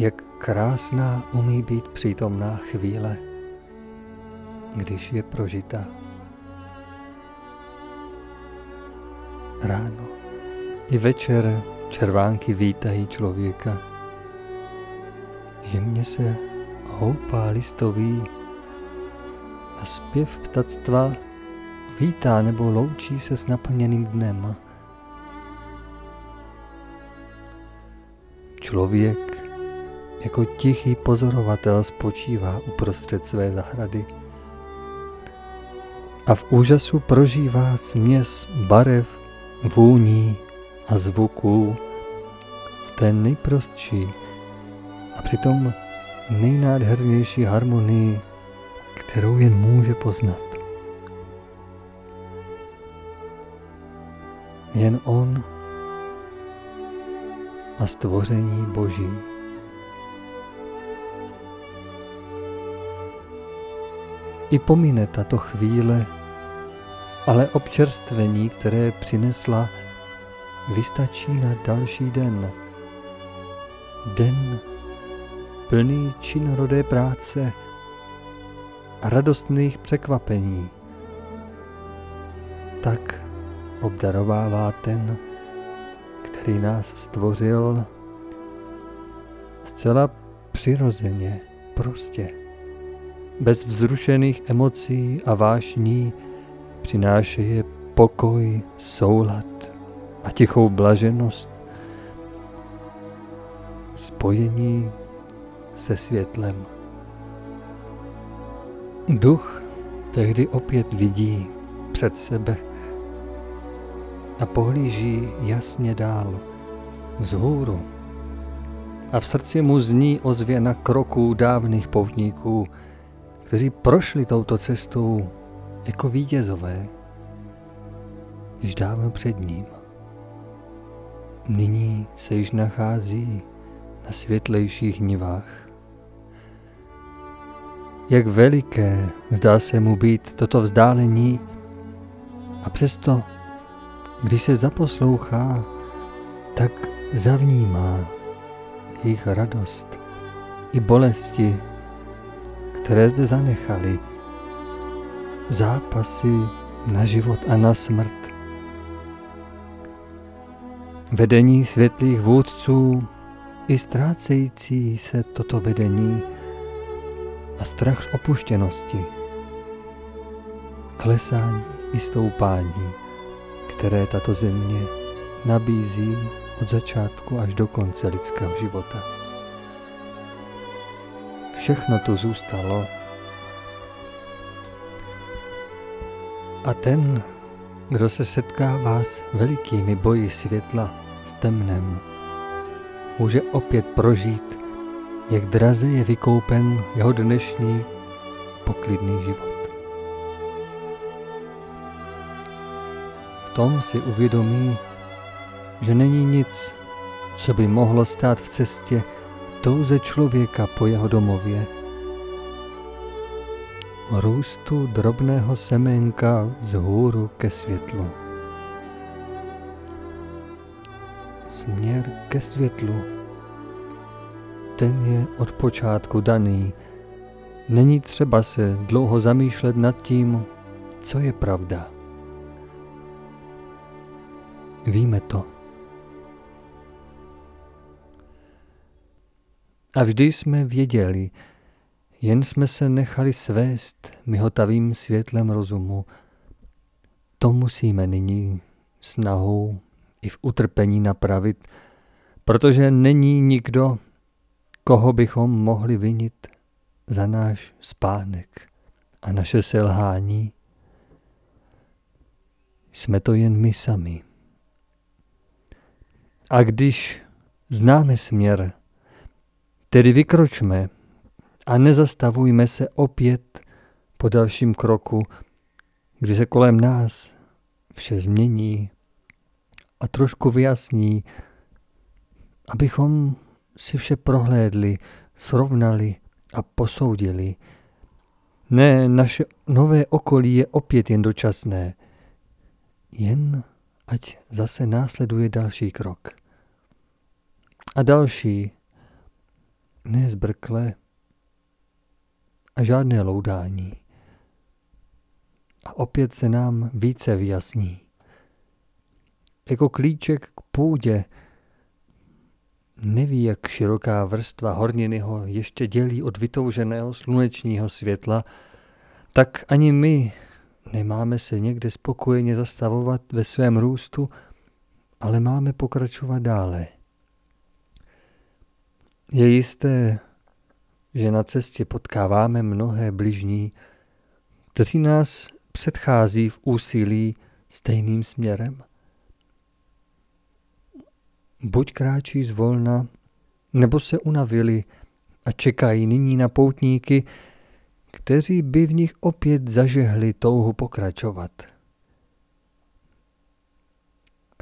Jak krásná umí být přítomná chvíle, když je prožita. Ráno i večer červánky vítají člověka. Jemně se houpá listový a zpěv ptactva vítá nebo loučí se s naplněným dnem. Člověk jako tichý pozorovatel spočívá uprostřed své zahrady a v úžasu prožívá směs barev, vůní a zvuků v té nejprostší a přitom nejnádhernější harmonii, kterou jen může poznat. Jen On a stvoření Boží. I pomine tato chvíle, ale občerstvení, které přinesla, vystačí na další den. Den plný činorodé práce a radostných překvapení. Tak obdarovává ten, který nás stvořil zcela přirozeně, prostě, bez vzrušených emocí a vášní, přinášeje pokoj, soulad a tichou blaženost, spojení se světlem. Duch tehdy opět vidí před sebe a pohlíží jasně dál, vzhůru. A v srdci mu zní ozvěna kroků dávných poutníků, kteří prošli touto cestou jako vítězové, již dávno před ním. Nyní se již nachází na světlejších nivách. Jak veliké zdá se mu být toto vzdálení a přesto když se zaposlouchá, tak zavnímá jejich radost i bolesti, které zde zanechali, zápasy na život a na smrt. Vedení světlých vůdců i ztrácející se toto vedení a strach z opuštěnosti, klesání i stoupání které tato země nabízí od začátku až do konce lidského života. Všechno tu zůstalo a ten, kdo se setkává s velikými boji světla s temnem, může opět prožít, jak draze je vykoupen jeho dnešní poklidný život. tom si uvědomí, že není nic, co by mohlo stát v cestě touze člověka po jeho domově. Růstu drobného semenka vzhůru ke světlu. Směr ke světlu. Ten je od počátku daný. Není třeba se dlouho zamýšlet nad tím, co je pravda. Víme to. A vždy jsme věděli, jen jsme se nechali svést myhotavým světlem rozumu. To musíme nyní snahou i v utrpení napravit, protože není nikdo, koho bychom mohli vinit za náš spánek a naše selhání. Jsme to jen my sami. A když známe směr, tedy vykročme a nezastavujme se opět po dalším kroku, kdy se kolem nás vše změní a trošku vyjasní, abychom si vše prohlédli, srovnali a posoudili. Ne, naše nové okolí je opět jen dočasné, jen ať zase následuje další krok a další. Ne zbrkle a žádné loudání. A opět se nám více vyjasní. Jako klíček k půdě neví, jak široká vrstva horniny ho ještě dělí od vytouženého slunečního světla, tak ani my nemáme se někde spokojeně zastavovat ve svém růstu, ale máme pokračovat dále. Je jisté, že na cestě potkáváme mnohé bližní, kteří nás předchází v úsilí stejným směrem. Buď kráčí zvolna, nebo se unavili a čekají nyní na poutníky, kteří by v nich opět zažehli touhu pokračovat.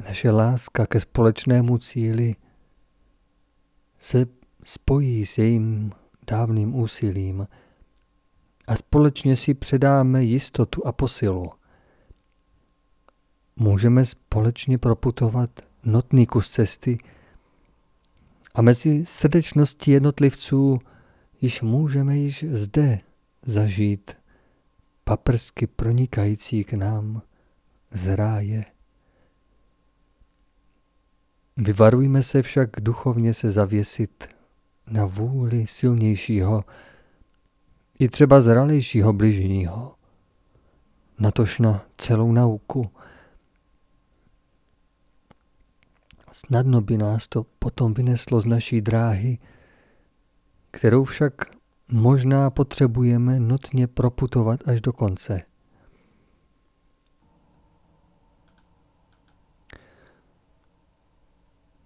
Naše láska ke společnému cíli se spojí s jejím dávným úsilím a společně si předáme jistotu a posilu. Můžeme společně proputovat notný kus cesty a mezi srdečností jednotlivců již můžeme již zde zažít paprsky pronikající k nám z ráje. Vyvarujme se však duchovně se zavěsit na vůli silnějšího i třeba zralejšího bližního, natož na celou nauku. Snadno by nás to potom vyneslo z naší dráhy, kterou však možná potřebujeme nutně proputovat až do konce.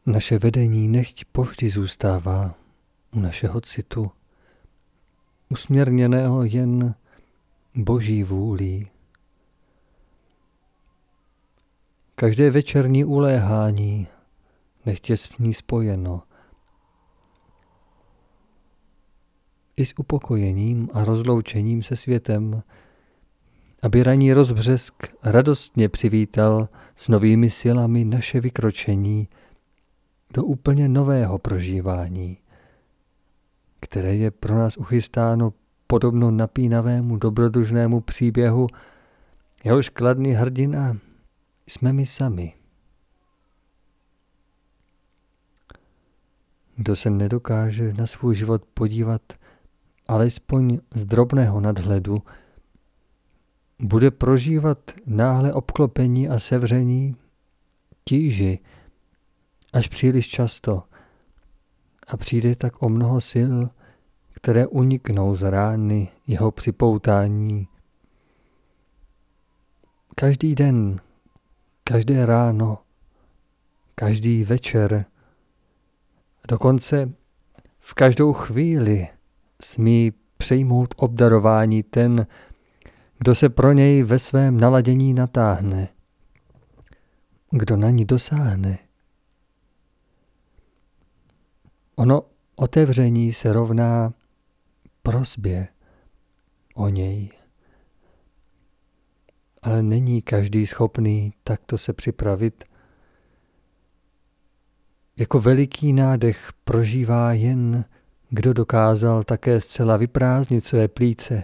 Naše vedení nechť povždy zůstává našeho citu, usměrněného jen boží vůlí. Každé večerní uléhání nechtě s ní spojeno – i s upokojením a rozloučením se světem, aby raní rozbřesk radostně přivítal s novými silami naše vykročení do úplně nového prožívání, které je pro nás uchystáno podobno napínavému dobrodružnému příběhu, jehož kladný hrdina jsme my sami. Kdo se nedokáže na svůj život podívat alespoň z drobného nadhledu, bude prožívat náhle obklopení a sevření tíži až příliš často a přijde tak o mnoho sil, které uniknou z rány jeho připoutání. Každý den, každé ráno, každý večer, dokonce v každou chvíli smí přejmout obdarování ten, kdo se pro něj ve svém naladění natáhne, kdo na ní dosáhne. Ono otevření se rovná prosbě o něj. Ale není každý schopný takto se připravit. Jako veliký nádech prožívá jen kdo dokázal také zcela vyprázdnit své plíce.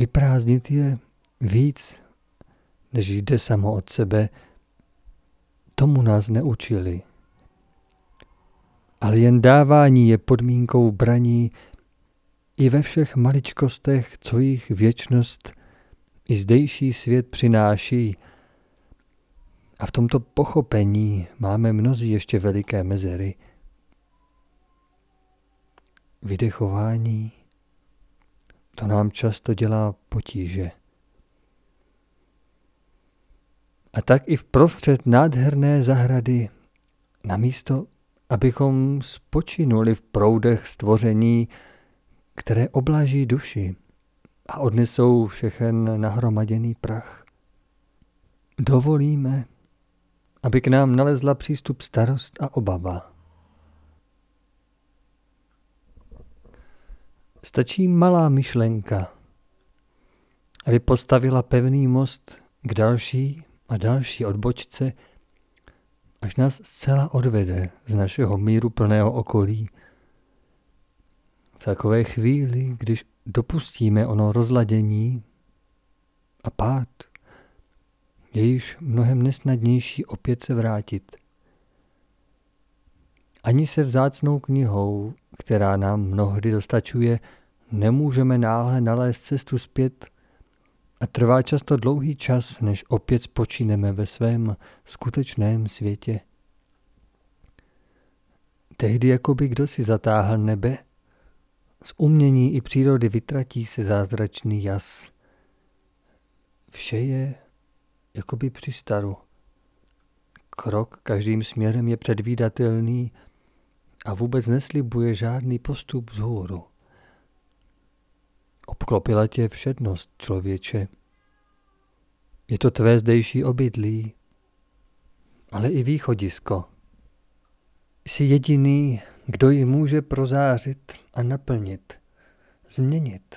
Vyprázdnit je víc, než jde samo od sebe, tomu nás neučili. Ale jen dávání je podmínkou braní i ve všech maličkostech, co jich věčnost i zdejší svět přináší. A v tomto pochopení máme mnozí ještě veliké mezery – vydechování, to nám často dělá potíže. A tak i v prostřed nádherné zahrady, namísto, abychom spočinuli v proudech stvoření, které oblaží duši a odnesou všechen nahromaděný prach. Dovolíme, aby k nám nalezla přístup starost a obava. Stačí malá myšlenka, aby postavila pevný most k další a další odbočce až nás zcela odvede z našeho míru plného okolí. V takové chvíli, když dopustíme ono rozladění a pád, je již mnohem nesnadnější opět se vrátit. Ani se vzácnou knihou, která nám mnohdy dostačuje, nemůžeme náhle nalézt cestu zpět a trvá často dlouhý čas, než opět spočíneme ve svém skutečném světě. Tehdy jako by kdo si zatáhl nebe, z umění i přírody vytratí se zázračný jas. Vše je jako by při staru. Krok každým směrem je předvídatelný a vůbec neslibuje žádný postup vzhůru. Obklopila tě všednost, člověče. Je to tvé zdejší obydlí, ale i východisko. Jsi jediný, kdo ji může prozářit a naplnit, změnit.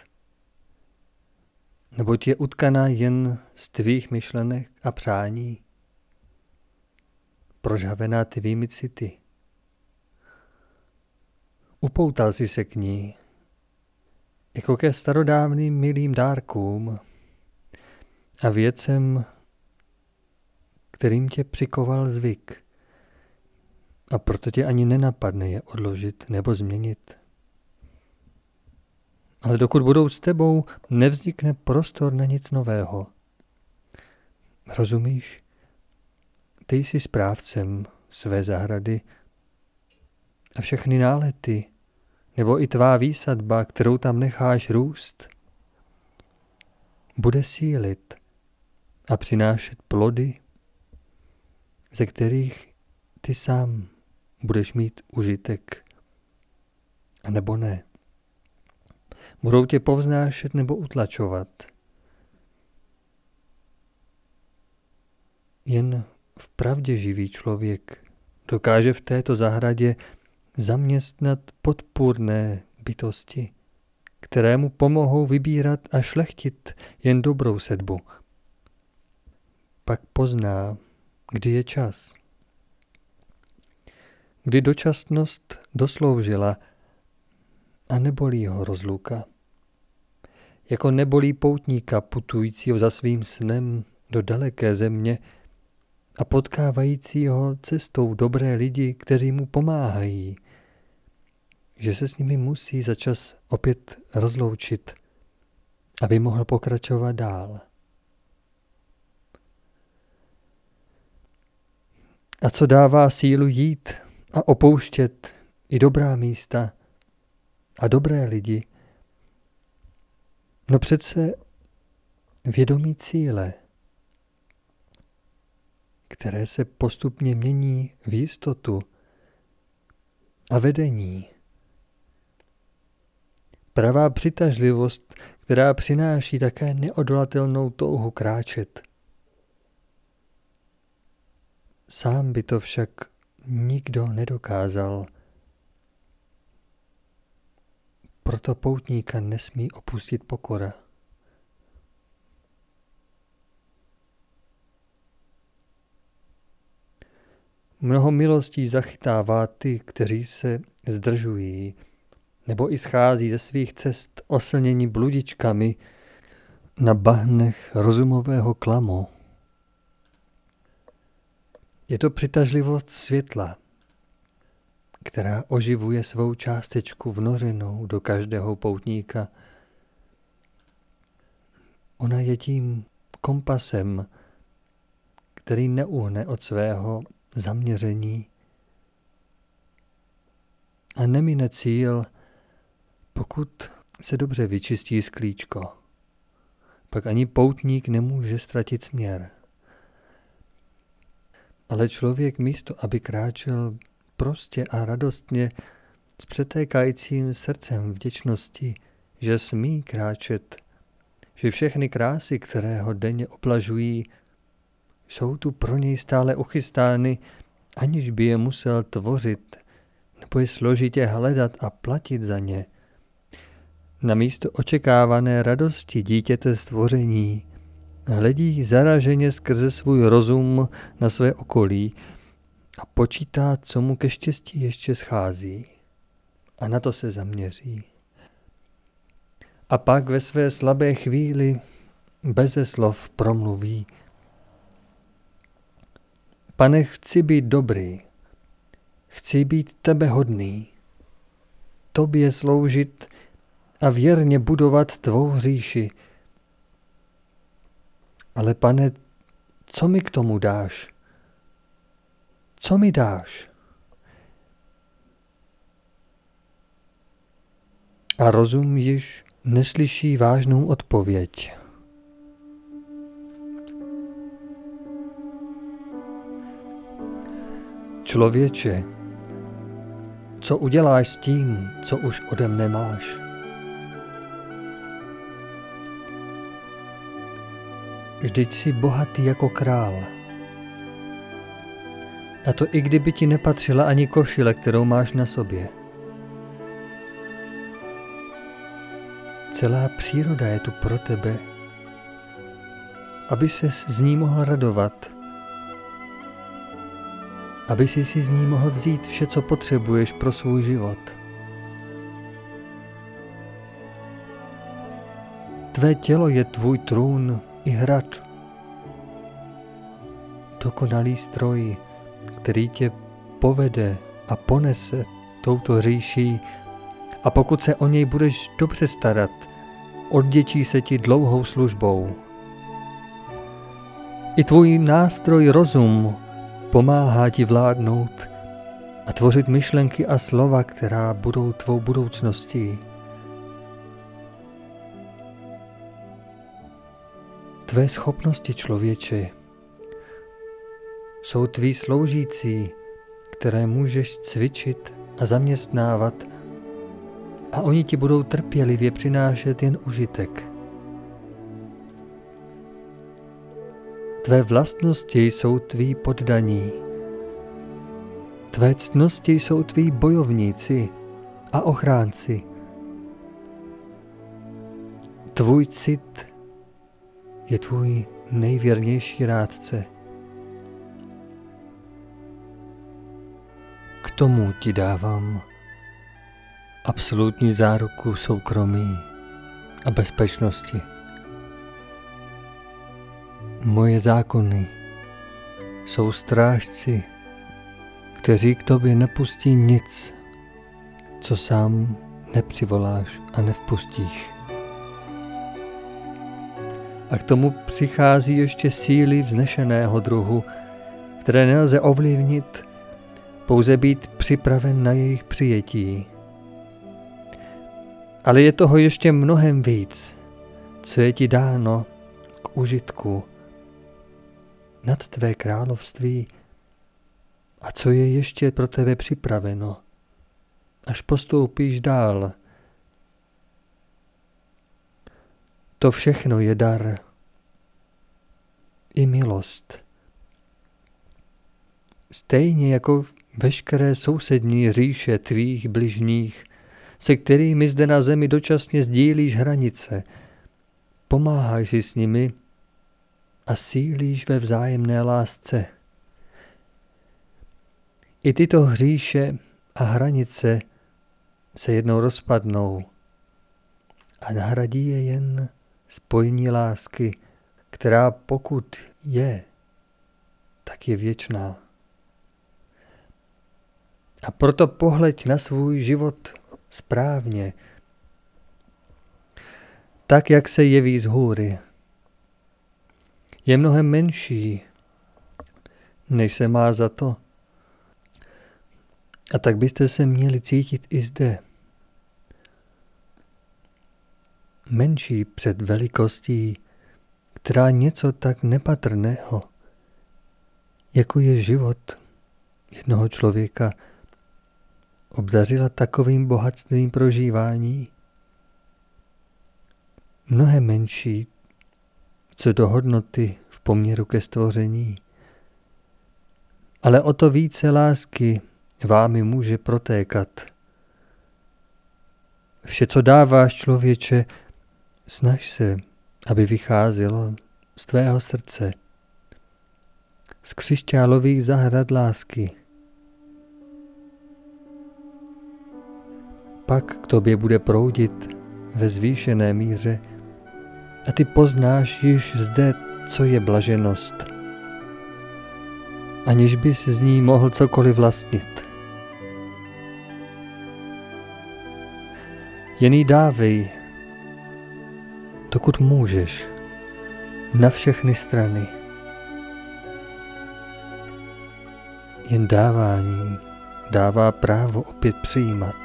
Neboť je utkaná jen z tvých myšlenek a přání, prožhavená tvými city. Upoutal si se k ní, jako ke starodávným milým dárkům a věcem, kterým tě přikoval zvyk. A proto tě ani nenapadne je odložit nebo změnit. Ale dokud budou s tebou, nevznikne prostor na nic nového. Rozumíš? Ty jsi správcem své zahrady a všechny nálety, nebo i tvá výsadba, kterou tam necháš růst, bude sílit a přinášet plody, ze kterých ty sám budeš mít užitek, a nebo ne. Budou tě povznášet nebo utlačovat. Jen v pravdě živý člověk dokáže v této zahradě zaměstnat podpůrné bytosti, které mu pomohou vybírat a šlechtit jen dobrou sedbu. Pak pozná, kdy je čas. Kdy dočasnost dosloužila a nebolí ho rozluka. Jako nebolí poutníka putujícího za svým snem do daleké země, a potkávajícího cestou dobré lidi, kteří mu pomáhají, že se s nimi musí za čas opět rozloučit, aby mohl pokračovat dál. A co dává sílu jít a opouštět i dobrá místa a dobré lidi? No přece vědomí cíle – které se postupně mění v jistotu a vedení. Pravá přitažlivost, která přináší také neodolatelnou touhu kráčet. Sám by to však nikdo nedokázal. Proto poutníka nesmí opustit pokora. Mnoho milostí zachytává ty, kteří se zdržují, nebo i schází ze svých cest oslnění bludičkami na bahnech rozumového klamu. Je to přitažlivost světla, která oživuje svou částečku vnořenou do každého poutníka. Ona je tím kompasem, který neuhne od svého zaměření a nemine cíl, pokud se dobře vyčistí sklíčko. Pak ani poutník nemůže ztratit směr. Ale člověk místo, aby kráčel prostě a radostně s přetékajícím srdcem vděčnosti, že smí kráčet, že všechny krásy, které ho denně oblažují, jsou tu pro něj stále uchystány, aniž by je musel tvořit, nebo je složitě hledat a platit za ně. Na místo očekávané radosti dítěte stvoření hledí zaraženě skrze svůj rozum na své okolí a počítá, co mu ke štěstí ještě schází. A na to se zaměří. A pak ve své slabé chvíli beze slov promluví. Pane, chci být dobrý, chci být tebe hodný, tobě sloužit a věrně budovat tvou říši. Ale pane, co mi k tomu dáš? Co mi dáš? A rozum již neslyší vážnou odpověď. Člověče, co uděláš s tím, co už ode mne máš? Vždyť jsi bohatý jako král. A to i kdyby ti nepatřila ani košile, kterou máš na sobě. Celá příroda je tu pro tebe, aby ses z ní mohl radovat, aby si si z ní mohl vzít vše, co potřebuješ pro svůj život. Tvé tělo je tvůj trůn i hrad. Dokonalý stroj, který tě povede a ponese touto říší a pokud se o něj budeš dobře starat, odděčí se ti dlouhou službou. I tvůj nástroj rozum pomáhá ti vládnout a tvořit myšlenky a slova, která budou tvou budoucností. Tvé schopnosti člověče jsou tví sloužící, které můžeš cvičit a zaměstnávat a oni ti budou trpělivě přinášet jen užitek. Tvé vlastnosti jsou tví poddaní. Tvé ctnosti jsou tví bojovníci a ochránci. Tvůj cit je tvůj nejvěrnější rádce. K tomu ti dávám absolutní záruku soukromí a bezpečnosti. Moje zákony jsou strážci, kteří k tobě nepustí nic, co sám nepřivoláš a nevpustíš. A k tomu přichází ještě síly vznešeného druhu, které nelze ovlivnit, pouze být připraven na jejich přijetí. Ale je toho ještě mnohem víc, co je ti dáno k užitku nad tvé království a co je ještě pro tebe připraveno, až postoupíš dál. To všechno je dar i milost. Stejně jako veškeré sousední říše tvých bližních, se kterými zde na zemi dočasně sdílíš hranice, pomáháš si s nimi a sílíš ve vzájemné lásce. I tyto hříše a hranice se jednou rozpadnou a nahradí je jen spojení lásky, která pokud je, tak je věčná. A proto pohleď na svůj život správně, tak jak se jeví z hůry je mnohem menší, než se má za to. A tak byste se měli cítit i zde. Menší před velikostí, která něco tak nepatrného, jako je život jednoho člověka, obdařila takovým bohatstvím prožívání. Mnohem menší co do hodnoty v poměru ke stvoření. Ale o to více lásky vámi může protékat. Vše, co dáváš člověče, Snaž se, aby vycházelo z tvého srdce, z křišťálových zahrad lásky. Pak k tobě bude proudit ve zvýšené míře a ty poznáš již zde, co je blaženost, aniž bys z ní mohl cokoliv vlastnit. Jený dávej dokud můžeš, na všechny strany. Jen dávání dává právo opět přijímat.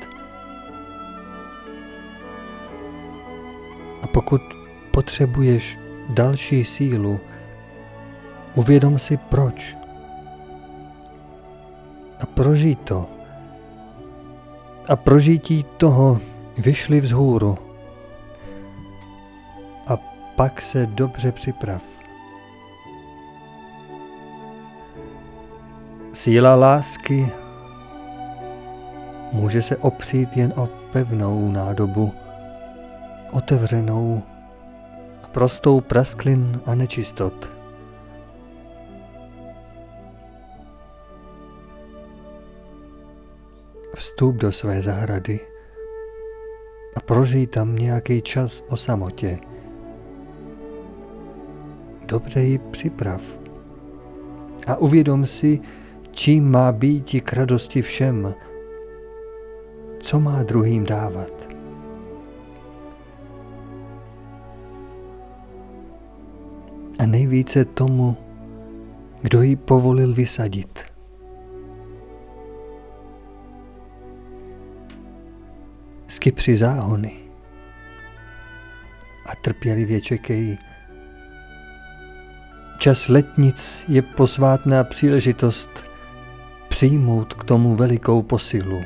A pokud potřebuješ další sílu, uvědom si proč. A prožij to. A prožití toho vyšli vzhůru. Pak se dobře připrav. Síla lásky může se opřít jen o pevnou nádobu, otevřenou a prostou prasklin a nečistot. Vstup do své zahrady a prožij tam nějaký čas o samotě. Dobře ji připrav a uvědom si, čím má být k radosti všem, co má druhým dávat. A nejvíce tomu, kdo ji povolil vysadit. Skypři záhony a trpělivě čekají. Čas letnic je posvátná příležitost přijmout k tomu velikou posilu.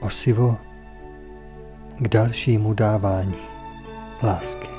osivo k dalšímu dávání lásky.